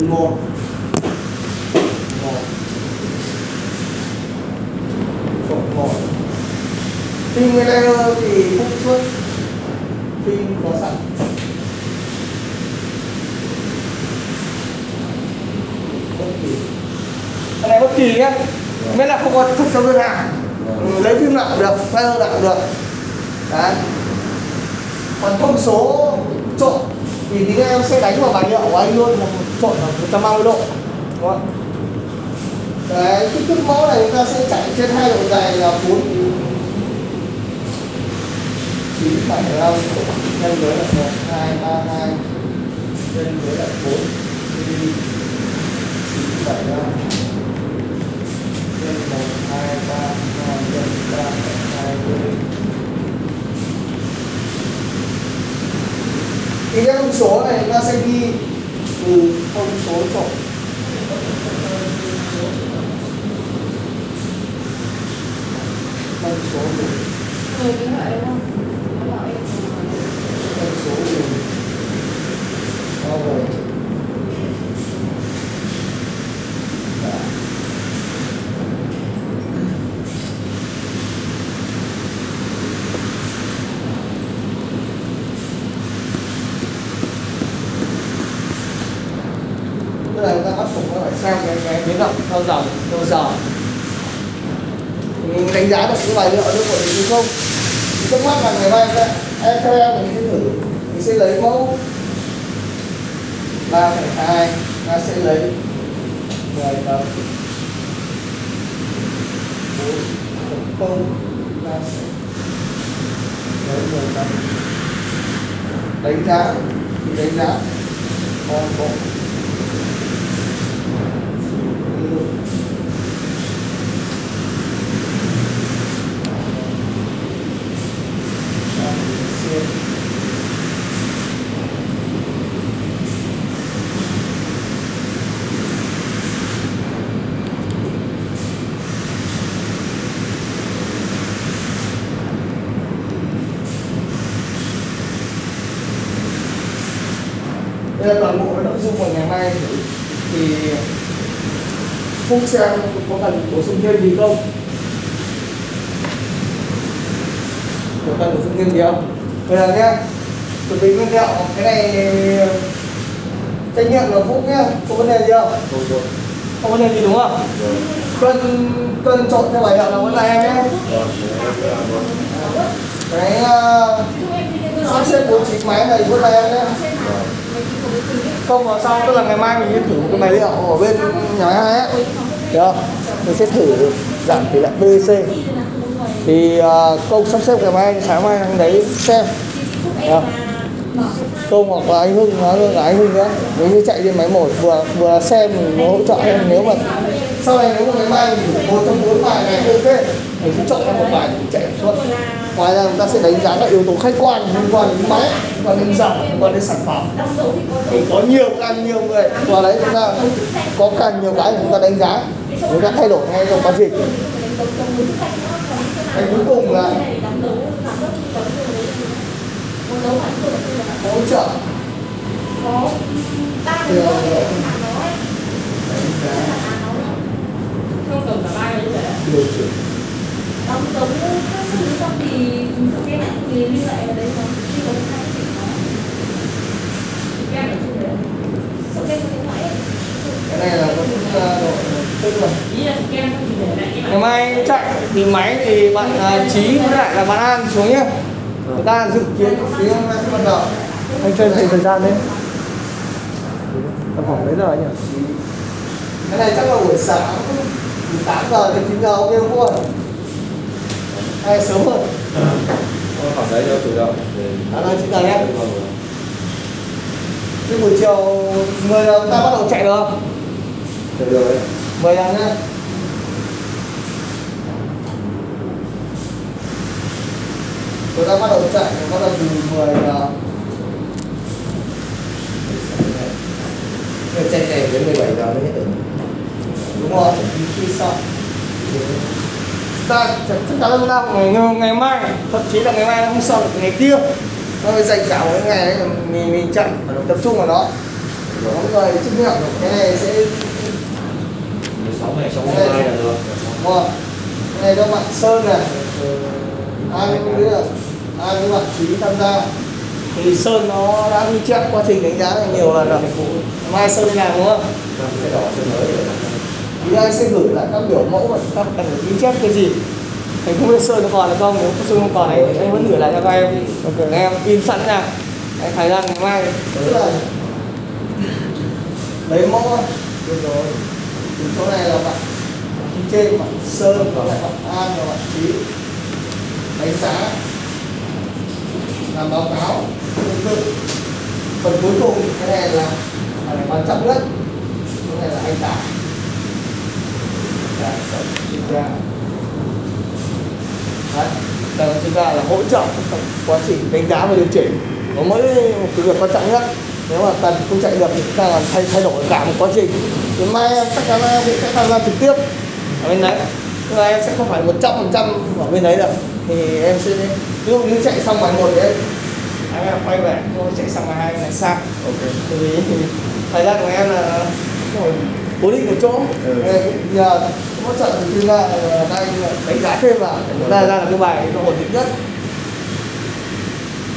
đường một một cộng một phim layer thì phút trước phim có sẵn. Bất kỳ. Cái này bất kỳ nhé miễn là không có thực trong đơn hàng. Ừ, lấy phim nào cũng được file nào cũng được. Đấy. Còn thông số trộn thì tí nữa em sẽ đánh vào bài nhựa của anh luôn trộn ở 130 độ, đúng không đấy kích thước mẫu này chúng ta sẽ chạy trên hai độ dài là 4 9 7 5 nhân với là 1 2 3 2 nhân với là 4 9 7 5 nhân 1 2 3 2 nhân 3 2 nhân thì cái thông số này chúng ta sẽ ghi từ thông số trộn thông số em thông số từ bao gồm Dạ. Tức là chúng ta bắt xem cái cái biến động theo dòng theo giờ. Mình đánh giá được cái bài liệu được của mình không? Thì trước mắt là ngày mai sẽ, em theo em mình sẽ thử. Mình sẽ lấy mẫu. Ba phẩy hai, ta sẽ lấy mười tấm. Bốn, không ta sẽ lấy mười tấm. Đánh giá, thì đánh giá. Con bộ đây là toàn bộ nội dung của ngày mai Phúc xem có cần bổ sung thêm gì không? Có cần bổ sung thêm gì không? Bây giờ nhá, chuẩn bị nguyên liệu cái này trách nhiệm là Phúc nhá, có vấn đề gì không? Không vấn đề gì đúng không? Cân cân trộn theo bài hiệu là vẫn là em nhé. Cái uh, sắp xếp bố trí máy này vẫn là em nhé không vào sau tức là ngày mai mình sẽ thử một cái máy liệu ở bên nhà máy hai á, được không? Mình sẽ thử giảm tỷ lệ PVC thì à, uh, công sắp xếp ngày mai sáng mai anh đấy xem. Được không? công hoặc là anh hưng nói là anh hưng nữa nếu như chạy trên máy một vừa vừa xem mình hỗ trợ em nếu mà sau này nếu mà ngày mai mình một trong bốn bài này ok mình sẽ chọn ra một bài mình chạy suốt ngoài ra chúng ta sẽ đánh giá các yếu tố khách quan liên quan đến máy liên quan đến dòng liên quan đến sản phẩm. Thì có nhiều càng nhiều người. Qua đấy chúng ta có càng nhiều cái chúng ta đánh giá. Chúng ta thay đổi ngay trong quá trình. Cái cuối cùng là hỗ trợ. Thì vậy. điều chỉnh Ngày mai chạy thì máy thì bạn uh, trí với lại là bạn an xuống nhé người ta dự kiến tí hôm nay sẽ bắt đầu. Anh em thời gian đấy. Tầm khoảng mấy giờ nhỉ? Cái này chắc là buổi sáng từ 8 giờ đến 9 giờ ok không luôn hay sớm hơn. Khoảng đấy cho chủ động để à, là 9 giờ nhé. Thế buổi chiều 10 giờ chúng ta bắt đầu chạy được không? được rồi 10 giờ nhé. Chúng ta bắt đầu chạy, bắt đầu từ 10 giờ chạy chạy đến 17 giờ mới hết được Đúng rồi, khi xong ta chắc chắn là chúng ta ngày, ngày mai thậm chí là ngày mai hôm sau là ngày kia nó dành cả một ngày đấy mình mình chạy tập trung vào nó. Có người chứng nhận cái này sẽ 16 này trong hôm nay là được. Cái này cho bạn sơn này ai cũng biết là ai cũng bạn trí tham gia. Thì sơn nó đã ghi chép quá trình đánh giá này nhiều lần rồi. Mai sơn làm đúng không? Cái đỏ sơn mới thì anh sẽ gửi lại các biểu mẫu và các cần phải ghi chép cái gì? Anh không biết sơn nó còn hay không nếu sơn không còn này anh vẫn gửi lại cho các em. Ok. Em in sẵn nha. Anh thời gian ngày mai. Tức là lấy mẫu được rồi. Thì chỗ này là bạn trên bạn sơn và lại bạn an và bạn trí đánh giá. Làm báo cáo. Tương tự phần cuối cùng cái này là là cái quan trọng nhất. Cái này là anh tải Dạ, chuyên gia Đấy, đây là chuyên gia là hỗ trợ trong quá trình đánh giá và điều chỉnh có mỗi một cái việc quan trọng nhất nếu mà cần không chạy được thì chúng ta làm thay thay đổi cả một quá trình thì mai em chắc chắn là em sẽ tham gia trực tiếp ở bên đấy nhưng mà em sẽ không phải một trăm phần trăm ở bên đấy được thì em sẽ dụ như chạy xong bài một thì em em quay về tôi chạy xong bài hai này sang ok bởi vì thời gian của em là cố định một chỗ Ừ. Nhờ hỗ trợ từ chuyên gia đây đánh giá thêm là để ra ra là cái bài nó ổn định nhất.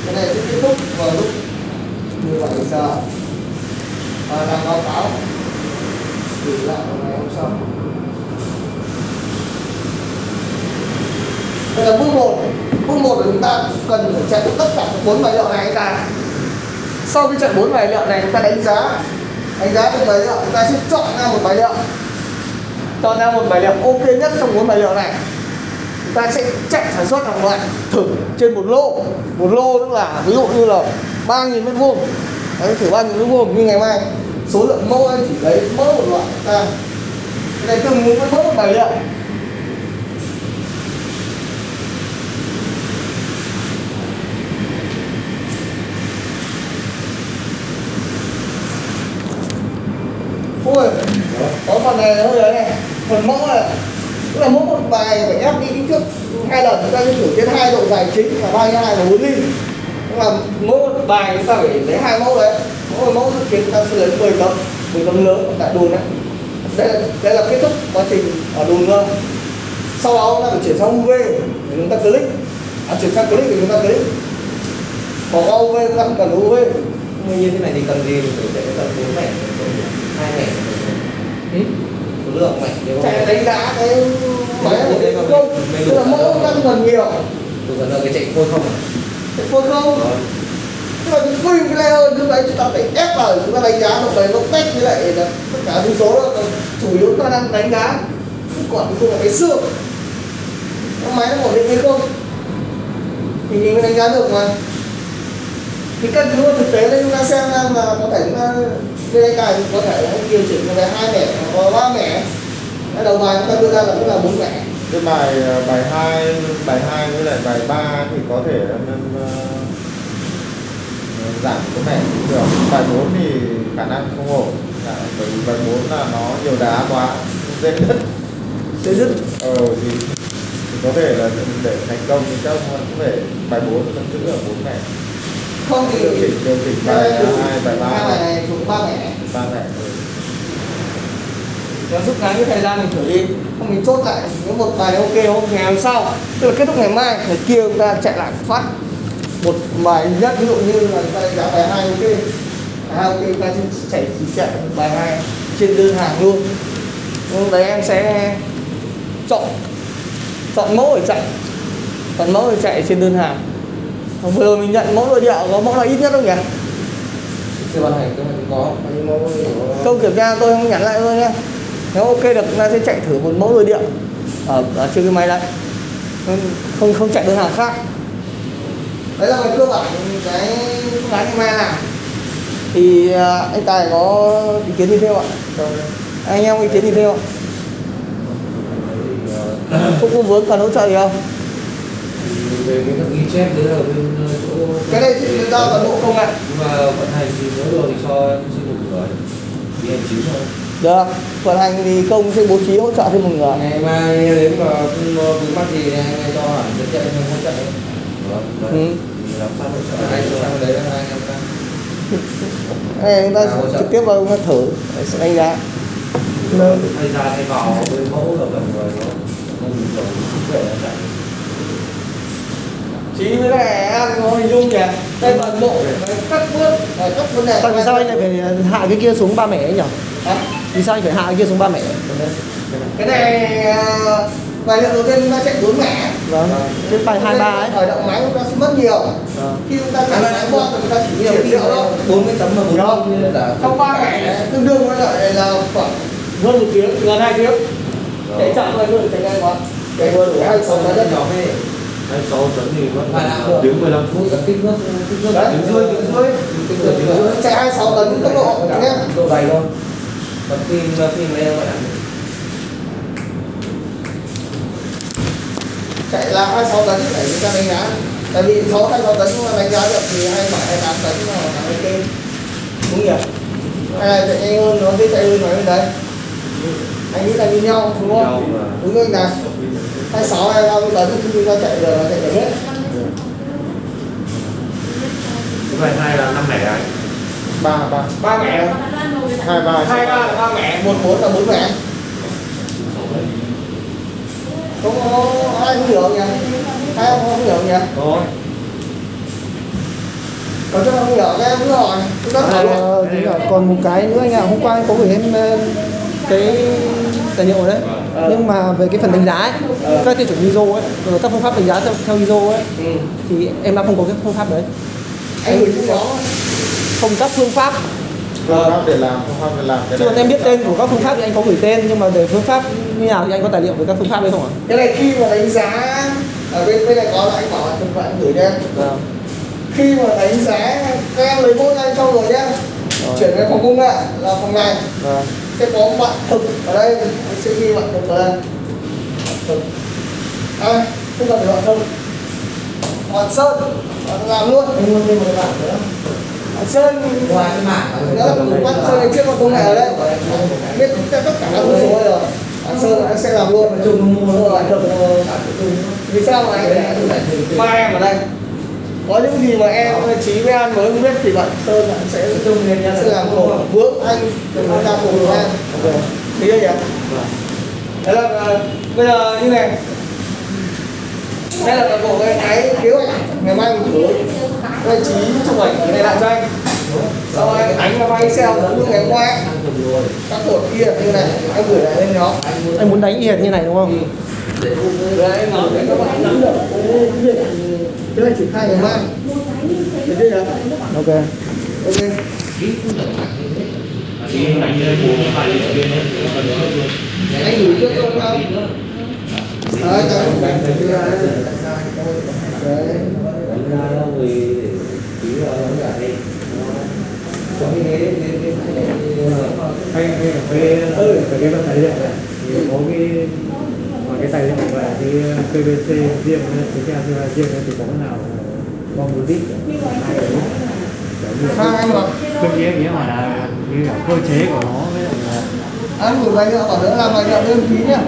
Cái này sẽ kết thúc vào lúc 17 giờ và làm báo cáo gửi lại vào ngày hôm sau. Đây là bước 1 bước 1 là chúng ta cần phải chạy tất cả các bốn bài liệu này ra sau khi chạy bốn bài liệu này, chúng ta đánh giá. Đánh giá từng bài liệu chúng ta sẽ chọn ra một bài liệu chọn ra một bài liệu ok nhất trong bốn bài liệu này. Chúng ta sẽ chạy sản xuất hàng loạt thử trên một lô. Một lô tức là ví dụ như là ba nghìn mét vuông. Đấy, thử ba nghìn mét vuông như ngày mai. Số lượng mẫu anh chỉ lấy mẫu một loại. Ta cái này từng mẫu một bài liệu Ui, có phần này hơi phần mẫu này tức là mỗi một bài phải ép đi kích thước hai lần chúng ta sẽ thử trên hai độ dài chính là ba hai và bốn ly. Nhưng mà mỗi một bài chúng ta phải lấy hai mẫu đấy. Mỗi một mẫu dự kiến chúng ta sẽ lấy 10 tấm 10 tấm lớn tại đùn đấy. Đây là đây là kết thúc quá trình ở đùn luôn sau đó chúng ta phải chuyển sang UV để chúng ta click. À, chuyển sang click để chúng ta click. Bỏ qua UV chúng ta không cần UV như thế này thì cần gì? Mình phải chạy tầm 4 mẻ hai mẻ? Số lượng nếu chạy đánh giá cái máy của Đấy công tức là đủ mẫu khả năng. còn nhiều. từ phần là cái chạy phôi không à? Cái phôi không? Tức là cái phim cái layer lúc đấy chúng ta phải ép vào chúng ta đánh giá một cái nó cách với lại là tất cả thông số đó chủ yếu ta đang đánh giá còn cái là cái xương. Cái máy nó ổn định hay không? Thì mình mới đánh giá được mà. Thì căn cứ vào thực tế đây chúng ta xem mà có thể chúng ta bên đây cài có thể điều chỉnh về hai mẻ hoặc ba mẻ cái đầu bài chúng ta đưa ra là cũng là bốn mẻ cái bài ờ, bài 2 bài 2 với lại bài 3 thì có thể em, ờ, giảm cái mẻ cũng được. Bài 4 thì khả năng không ổn. Dạ, bởi vì bài 4 là nó nhiều đá quá dễ đứt. Sẽ dứt ờ thì, thì có thể là để thành công thì chắc cũng phải bài 4 vẫn giữ ở 4 mẻ không thì điều chỉnh điều chỉnh bài 2 bài 3 hai bài này thuộc ba mẻ ba mẻ nó rút ngắn cái thời gian mình thử đi. Không mình chốt lại nếu một bài này ok không ngày hôm sau tức là kết thúc ngày mai ngày kia chúng ta chạy lại phát. Một bài nhất ví dụ như là chúng ta đánh giá bài hai ok. Bài hai ok chúng ta sẽ chạy chỉ chạy một bài hai trên đơn hàng luôn. Nhưng đấy em sẽ chọn chọn mẫu để chạy. Chọn mẫu để chạy trên đơn hàng vừa rồi mình nhận mẫu nội địa có mẫu nào ít nhất không nhỉ? Chưa ban hành có. Câu kiểm tra tôi không nhắn lại thôi nhé nếu ok được chúng ta sẽ chạy thử một mẫu nội địa. Ở, ở trên cái máy đấy. Không không, chạy đơn hàng khác. Đấy là cái cơ bản cái phương án ngày mai làm thì à, anh tài có ý kiến gì thêm ạ? Anh em ý kiến gì thêm ạ? Không. Có vướng cần hỗ trợ gì không về cái thằng ghi chép đấy là bên ờ, chỗ cái này thì giao toàn bộ công nghệ nhưng mà vận hành thì nếu được thì cho em xin một người đi hành chính thôi được vận hành thì công sẽ bố trí hỗ trợ thêm một người ngày mai đến mà không vướng mắc gì thì anh cho hẳn dẫn chạy em hỗ trợ Vâng. Ừ. Làm sao hỗ trợ anh sang đấy là hai anh em chúng ta trực tiếp vào chúng ta thử sẽ đánh giá thay ra thay vào với mẫu là người nó không dùng rồi để nó chạy chí với lại ăn có hình dung nhỉ đây toàn bộ các bước ờ, các vấn đề Tại vì sao anh lại phải hạ cái kia xuống ba mẻ ấy nhỉ? Hả? Vì sao anh phải hạ cái kia xuống ba mẻ? cái này ờ, bài lượng đầu tiên chúng ta chạy bốn mẻ Vâng. Cái bài hai ba ấy. khởi động máy chúng ta sẽ mất nhiều. Vâng. khi chúng ta chạy máy qua thì chúng ta chỉ nhiều liệu thôi. bốn cái tấm mà bốn như là trong ba này, tương đương với lại là khoảng hơn một tiếng gần hai tiếng. Chạy chậm thôi thôi chạy nhanh quá. Chạy vừa đủ hai sáu tấn nhỏ hai sáu tấn thì vẫn là tiếng 15 phút. Kích thước kích thước tiếng rưỡi tiếng rưỡi. Tiếng rưỡi. Tiếng rưỡi. Chạy tấn tốc độ nhé độ dày thôi. Bật phim bật phim đây gọi là chạy là 26 tấn để chúng ta đánh giá. Tại vì 6 26 tấn chúng ta đánh giá được thì 27 28 tấn là ok. Đúng nhỉ? Hay là chạy nhanh hơn nó sẽ chạy hơn nói bên đấy. Anh nghĩ là như nhau đúng không? Đúng anh đạt. 26 28 tấn nó chạy được nó chạy được hết. Vậy hai là năm mẹ đấy. Ba ba. Ba mẹ hai ba hai. Ba là ba mẹ một bốn là bốn mẹ không có ai không hiểu nhỉ? Hai không, không hiểu nhỉ? Có có cho không hiểu? Cái cứ hỏi. Cứ rất ờ, ờ, hỏi luôn con một cái nữa nha hôm qua có gửi em ờ, cái tài liệu đấy. Nhưng mà về cái phần đánh giá ấy, các tiêu chuẩn ISO ấy, rồi các phương pháp đánh giá theo, theo ISO ấy, ừ. thì em đã không có cái phương pháp đấy. anh gửi chúng nó Không các phương pháp. phương pháp để làm phương pháp để làm cái Chứ còn em biết tên của các phương pháp thì anh có gửi tên, nhưng mà về phương pháp như nào thì anh có tài liệu về các phương pháp đấy không ạ? cái này khi mà đánh giá ở bên bên này có là anh bảo là chúng bạn gửi cho em Vâng. khi mà đánh giá các em lấy mẫu anh xong rồi nhá chuyển về phòng công nghệ là phòng này Vâng. Sẽ có bạn thực ở đây anh sẽ ghi bạn thực ở đây. Thực. À, không cần phải bạn thực. Bạn sơn bạn làm luôn. Anh muốn thêm một bạn nữa. Bạn sơn. Ngoài cái mảng đó là bạn sơn này trước còn công nghệ ở đây. Biết tất cả các số rồi bạn sơn anh sẽ làm luôn. Chung mua Mua bạn thực. Vì sao mà anh ba em ở đây có những gì mà em trí với anh mới không biết thì bạn sơn bạn sẽ sẽ làm khổ vướng anh tham gia cùng với em. Thì nhỉ? Đấy là ờ, bây giờ như này. Đây là toàn bộ cái cái kế hoạch ngày mai mình thử đây trí chụp ảnh cái này lại cho anh. Sau anh đánh vào file excel giống như ngày hôm qua các cột kia như này em gửi lại lên nhóm. Anh muốn đánh y hệt như này đúng không? Đấy em gửi để các bạn nắm được cái việc cái này triển khai ngày mai được chưa nhỉ Ok. ok cái cái cái cái cái cái cái cái cái cái anh gửi trước không không đấy cho anh đánh cái cái đấy cái đánh ra đâu cái cái tí cái nó cái cái có cái cái cái cái cái cái cái cái cái cái cái cái cái cái cái cái cái ngoài cái tài liệu và cái PVC riêng cái ACA riêng thì có nào bom một lít hai sao anh bảo tôi nghĩ nghĩ hỏi là như là cơ chế của nó với lại là anh gửi bài nữa bảo nữa làm bài nữa đơn ký nhá.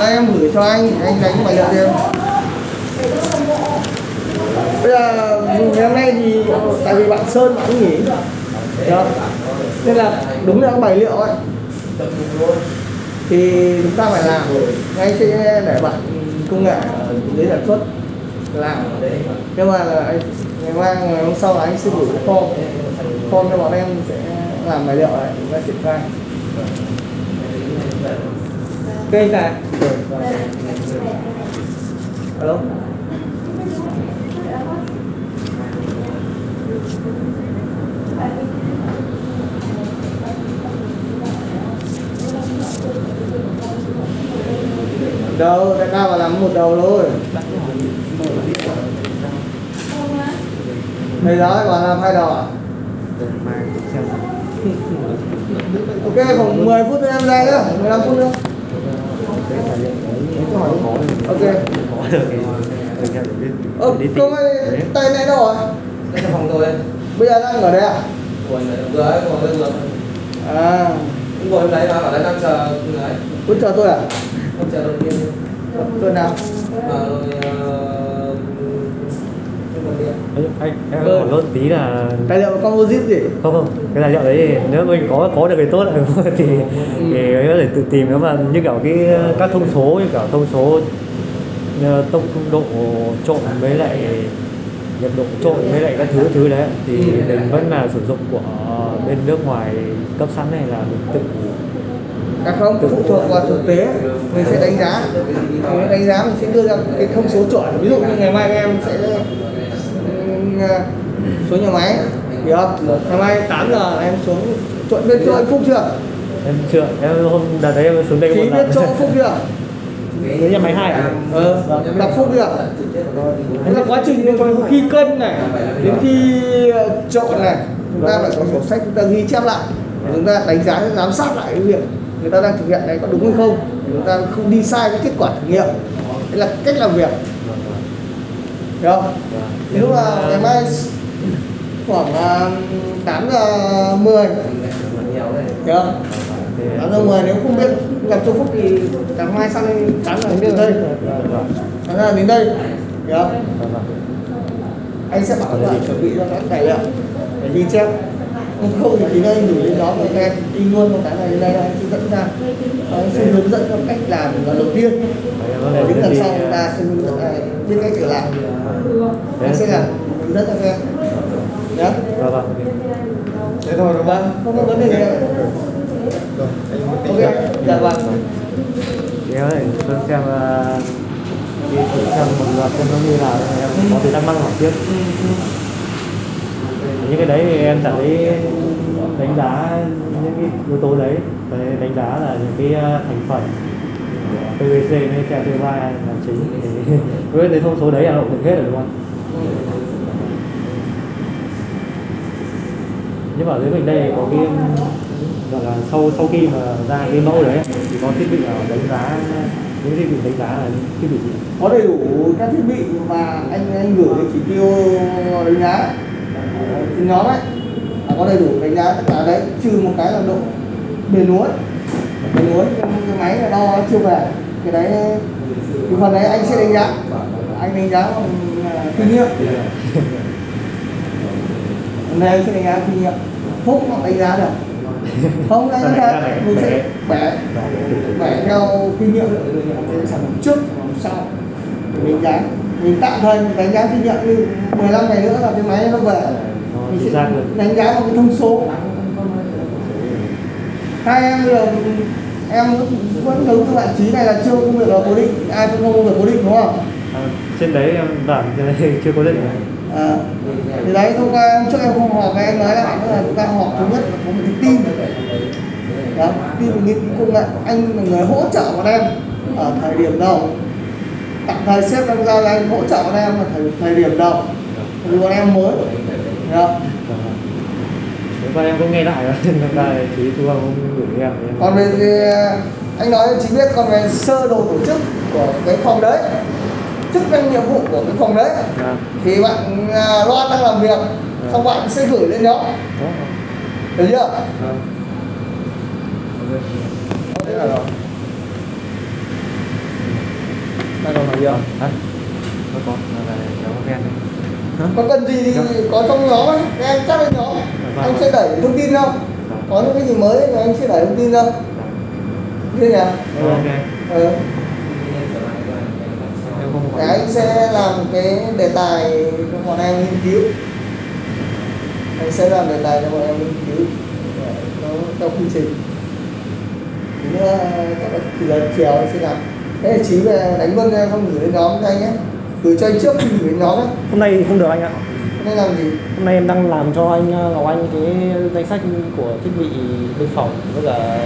Đây em gửi cho anh anh đánh bài nữa đi em. Bây giờ dù ngày hôm nay thì tại vì bạn sơn bạn cũng nghỉ. Được. Nên là đúng là các bài liệu ấy. Thì chúng ta phải làm. Ngay sẽ để bạn công nghệ dưới sản xuất làm nhưng mà là anh ngày mai ngày hôm sau là anh sẽ gửi cái form. Form cho bọn em sẽ làm bài liệu này chúng ta triển khai. Ok anh tài alo đâu đại ca vào làm một đầu thôi. Thầy giáo bảo làm hai đầu à? Ok khoảng 10 phút nữa em ra nữa 15 phút nữa. Ok. Ơ cô ơi tay này đâu rồi đây là phòng đây bây giờ đang ở đây à? Vừa đây vừa à cũng ngồi đấy mà ở đây đang chờ người ấy cứ chờ tôi à? Không chờ đầu tiên tôi nào? Mà rồi ờ, còn điện. Anh anh em Ừ. hỏi lốt tí là tài liệu composite gì? Không không. Cái tài liệu đấy thì nếu mình có có được cái tốt thì thì có thể tự tìm nếu mà như kiểu cái các thông số như kiểu thông số ờ, tốc độ trộn với lại nhiệt độ trộn với lại các thứ thứ đấy thì mình vẫn là sử dụng của bên nước ngoài cấp sẵn này là mình tự các không phụ thuộc vào thực tế. Mình sẽ đánh giá. Mình đánh giá mình sẽ đưa ra cái thông số chuẩn. Ví dụ như ngày mai em sẽ ừm, xuống nhà máy. Hiểu không ngày mai 8 giờ em xuống chuẩn biết chỗ anh Phúc chưa? Em chưa em hôm đợt đấy em xuống đây một biết lần chỗ Phúc chưa? Đến nhà máy hai à? Ờ đọc Phúc chưa? Đấy là quá trình từ khi cân này đến khi ờ, trộn này chúng ta phải có sổ sách chúng ta ghi chép lại chúng ta đánh giá giám sát lại cái việc người ta đang thực hiện này có đúng hay không để chúng ta không đi sai cái kết quả thử nghiệm. Đấy là cách làm việc. Được không? Nếu mà ngày mai khoảng à, 8 giờ 10 được không? 8 giờ 10 nếu không biết gặp Châu Phúc thì sáng mai sang đây 8 giờ đến đây. 8 giờ đến đây. Được không? Anh sẽ bảo là chuẩn bị cho các tài liệu để ghi chép không không thì tí anh gửi lên đó và các em in luôn một cái này lên đây anh sẽ dẫn ra. Anh sẽ hướng dẫn cho cách làm lần đầu tiên. Để những lần sau chúng ta sẽ hướng dẫn à, biết cách tự làm anh sẽ làm hướng dẫn cho các em. Nhé vâng vâng thế thôi đúng không? Không có vấn đề gì ok dạ vâng. Thì em phải xem xem ờ, đi thử xem một loạt xem nó như nào em có thể thắc mắc hỏi tiếp những cái đấy thì em cảm thấy đánh giá những cái yếu tố đấy. Và đánh giá là những cái ờ, thành phần PVC với CO2 là chính. Thì với cái thông số đấy là ổn định hết rồi đúng không nhưng mà dưới mình đây có cái, gọi là sau sau khi mà ra cái mẫu đấy thì có thiết bị nào đánh giá, những thiết bị đánh giá là những thiết bị gì? Có đầy đủ các thiết bị mà anh anh gửi chỉ tiêu đánh giá trên nhóm ấy là có đầy đủ đánh giá tất cả đấy trừ một cái là độ bền uốn. Bền uốn cái, cái máy là đo chưa về. Cái đấy cái phần đấy anh sẽ đánh giá. Anh đánh giá bằng à, kinh nghiệm. Hôm nay anh sẽ đánh giá kinh nghiệm. Phúc họ đánh giá được. Không đánh giá mình sẽ bẻ bẻ theo kinh nghiệm. Trước sau. Mình đánh giá mình tạm thời mình đánh giá kinh nghiệm như 15 ngày nữa là cái máy nó về mình sẽ đánh giá bằng cái thông số hai em bây giờ em vẫn đấu cái bạn trí này là chưa công việc là cố định ai cũng không công việc cố định đúng không? À, trên đấy em giảm trên đấy chưa có định à, thì đấy hôm qua em trước em không họp em nói lại nữa là chúng ta họp thứ nhất có một cái team. Đó team một nghiên cứu công nghệ. Anh là người hỗ trợ bọn em ở thời điểm đầu. Tạm thời sếp em giao là anh hỗ trợ bọn em ở thời, thời điểm đầu. Vì bọn em mới nếu mà em cũng nghe lại rồi nên là chỉ thu không gửi em thì còn về anh nói chị biết còn về sơ đồ tổ chức của cái phòng đấy chức năng nhiệm vụ của cái phòng đấy Dạ. thì bạn à, Loan đang làm việc xong bạn sẽ gửi lên nhóm Đó. được chưa Dạ. thế là rồi đang còn gì không Hả? nó có là cháu ven đấy có cần gì thì có trong nhóm ấy các em chắc lên nhóm vâng. anh sẽ đẩy thông tin không có những cái gì mới thì anh sẽ đẩy thông tin không thế nhỉ ok. Ừ. em không Để anh sẽ làm cái đề tài cho bọn em nghiên cứu. Anh sẽ làm đề tài cho bọn em nghiên cứu. Để nó theo quy trình. Nữa chắc là từ giờ chiều anh sẽ làm. Thế là chí về đánh vân ra không gửi lên nhóm cho anh nhé gửi cho anh trước khi gửi nhóm ấy. Hôm nay thì không được anh ạ. Nên làm gì? Hôm nay em đang làm cho anh ờ, Ngọc Anh cái danh sách của thiết bị bên phòng. Với cả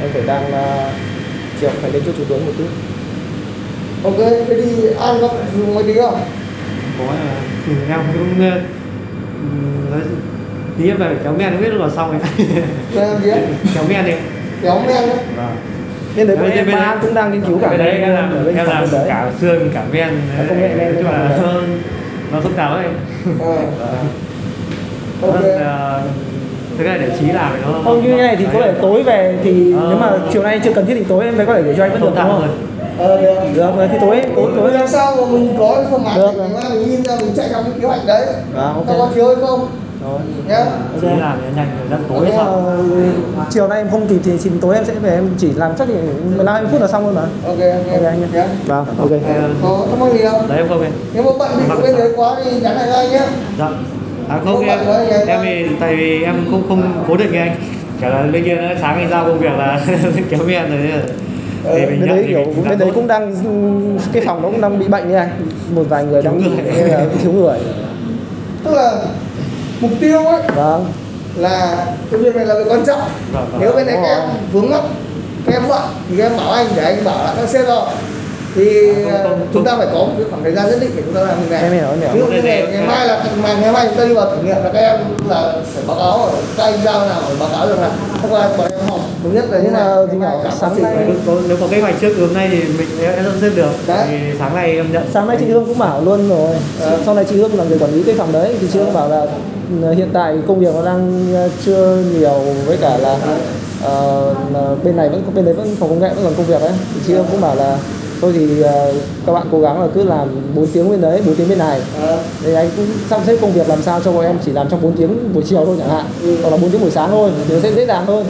em phải đang ờ, chiều phải lên chỗ chủ tướng một chút ok thế đi ăn có dùng mấy tí không? Có là thì em cũng ờ, nói tí em về kéo men biết nào xong ấy? kéo men đi. Kéo men đấy. Vâng nên đấy bọn em bên ba cũng đang nghiên cứu cả cái đấy em làm bên em làm cả xương cả men công nghệ men chung bên là nó phức tạp ấy. Ờ. Ok. ờ, thực ra để trí làm thì nó không như thế này thì có thể tối về thì Ờ. nếu mà chiều nay chưa cần thiết thì tối em mới có thể gửi cho anh vẫn được đúng không? rồi ờ được. Được. Rồi thì tối tối tối. làm sao mà mình có cái phương án Được để mình nhìn ra mình chạy theo cái kế hoạch đấy. À, ok. Nó có thiếu hay không rồi nhá Chỉ làm nhanh rồi rất tối Thế xong là chiều nay em không kịp thì xin tối em sẽ về em chỉ làm chắc thì 15 20 phút là xong luôn mà ok ok anh nhé nhá. Vâng ok. Có thắc mắc gì không? Đấy em không em. Nếu mà bận thì bên đấy quá thì nhắn lại cho anh nhé dạ. À không Không em em thôi. thì tại vì em không không cố định như anh. Cả là bên kia nó sáng anh giao công việc là kéo men rồi Ờ, mình bên đấy thì kiểu bên đấy tốt. cũng đang cái phòng nó cũng đang bị bệnh như này một vài người đang người. thiếu người. Tức là mục tiêu ấy vâng. là cái việc này là việc quan trọng. Vâng, vâng. nếu bên này các em vướng mắc các em bận thì các em bảo anh để anh bảo lại các sếp rồi. Thì không, chúng ta phải có một cái khoảng thời gian nhất định để chúng ta làm việc này. Hiểu, hiểu. ví dụ như ngày, ngày mai là ngày, ngày mai chúng ta đi vào thử nghiệm là các em là phải báo cáo ở các anh giao nào phải báo cáo được là có ai bọn em họp nhất là như nào gì nhỉ? cả Sáng nay-. Nếu có, nếu có kế hoạch trước hôm nay thì mình em sắp xếp được Đấy. thì sáng nay em nhận sáng nay chị Hương cũng bảo luôn rồi Ờ. sau này chị Hương là người quản lý cái phòng đấy thì chị Hương bảo là ừ, hiện tại công việc nó đang ờ, chưa nhiều với cả là là bên này vẫn bên đấy vẫn phòng công nghệ vẫn còn công việc đấy thì chị Hương cũng bảo là thôi thì ờ, các bạn cố gắng là cứ làm 4 tiếng bên đấy 4 tiếng bên này. Ờ, thì anh cũng sắp xếp công việc làm sao cho bọn em chỉ làm trong 4 tiếng buổi chiều thôi chẳng hạn hoặc là 4 tiếng buổi sáng thôi thì nó sẽ dễ dàng hơn.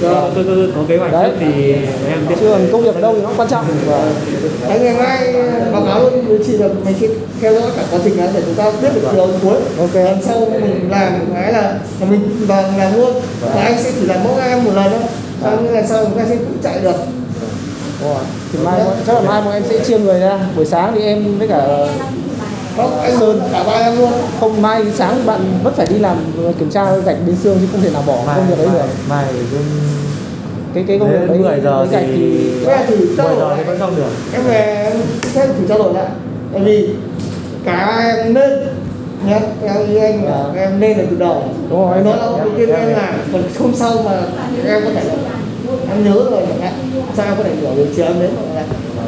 Tôi, tôi, tôi có kế hoạch Đấy. trước thì em tiếp chứ còn công việc ở đâu thì nó quan trọng. Và Đấy, ngày mai báo cáo luôn với chị là mình sẽ theo dõi cả quá trình đấy để chúng ta biết được chiều cuối. Ok. Lần sau mình làm cái là mình vào làm luôn. Và anh sẽ chỉ làm mỗi em một lần thôi. Xong như là sau chúng ta sẽ cũng chạy được Thì mai chắc là mai bọn em sẽ chia người ra. Buổi sáng thì em với cả không anh sơn cả ba em luôn. Không mai sáng bạn vẫn phải đi làm kiểm tra gạch bên xương chứ không thể nào bỏ công việc đấy được. mai cái cái công việc đấy 10 giờ thì thì thử 10 trao đổi thì vẫn xong được. Em về em sẽ thử trao đổi lại. Tại vì cả em nên nhé theo ý anh là Dạ. em nên là từ đầu. Đúng rồi, em nó là đầu tiên hiểu, em em làm còn không sau mà em có thể là em nhớ rồi chẳng hạn sao có thể hiểu buổi chiều em đến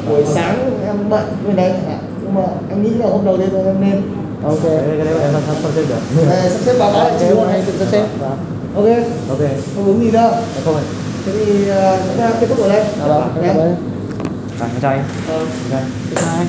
buổi sáng em bận bên đấy chẳng hạn. Nhưng mà em nghĩ là hôm đầu tiên em nên. Ok. Cái đấy, em sắp sắp xếp được. Ờ, sắp xếp báo cáo lại chị luôn hay tự sắp xếp. Vâng. ok. Ok. Không vướng gì đâu. Không anh thế thì ờ, chúng ta kết thúc ở đây. Dạ cảm ơn. cảm ơn anh. Ờ. Bye. Bye.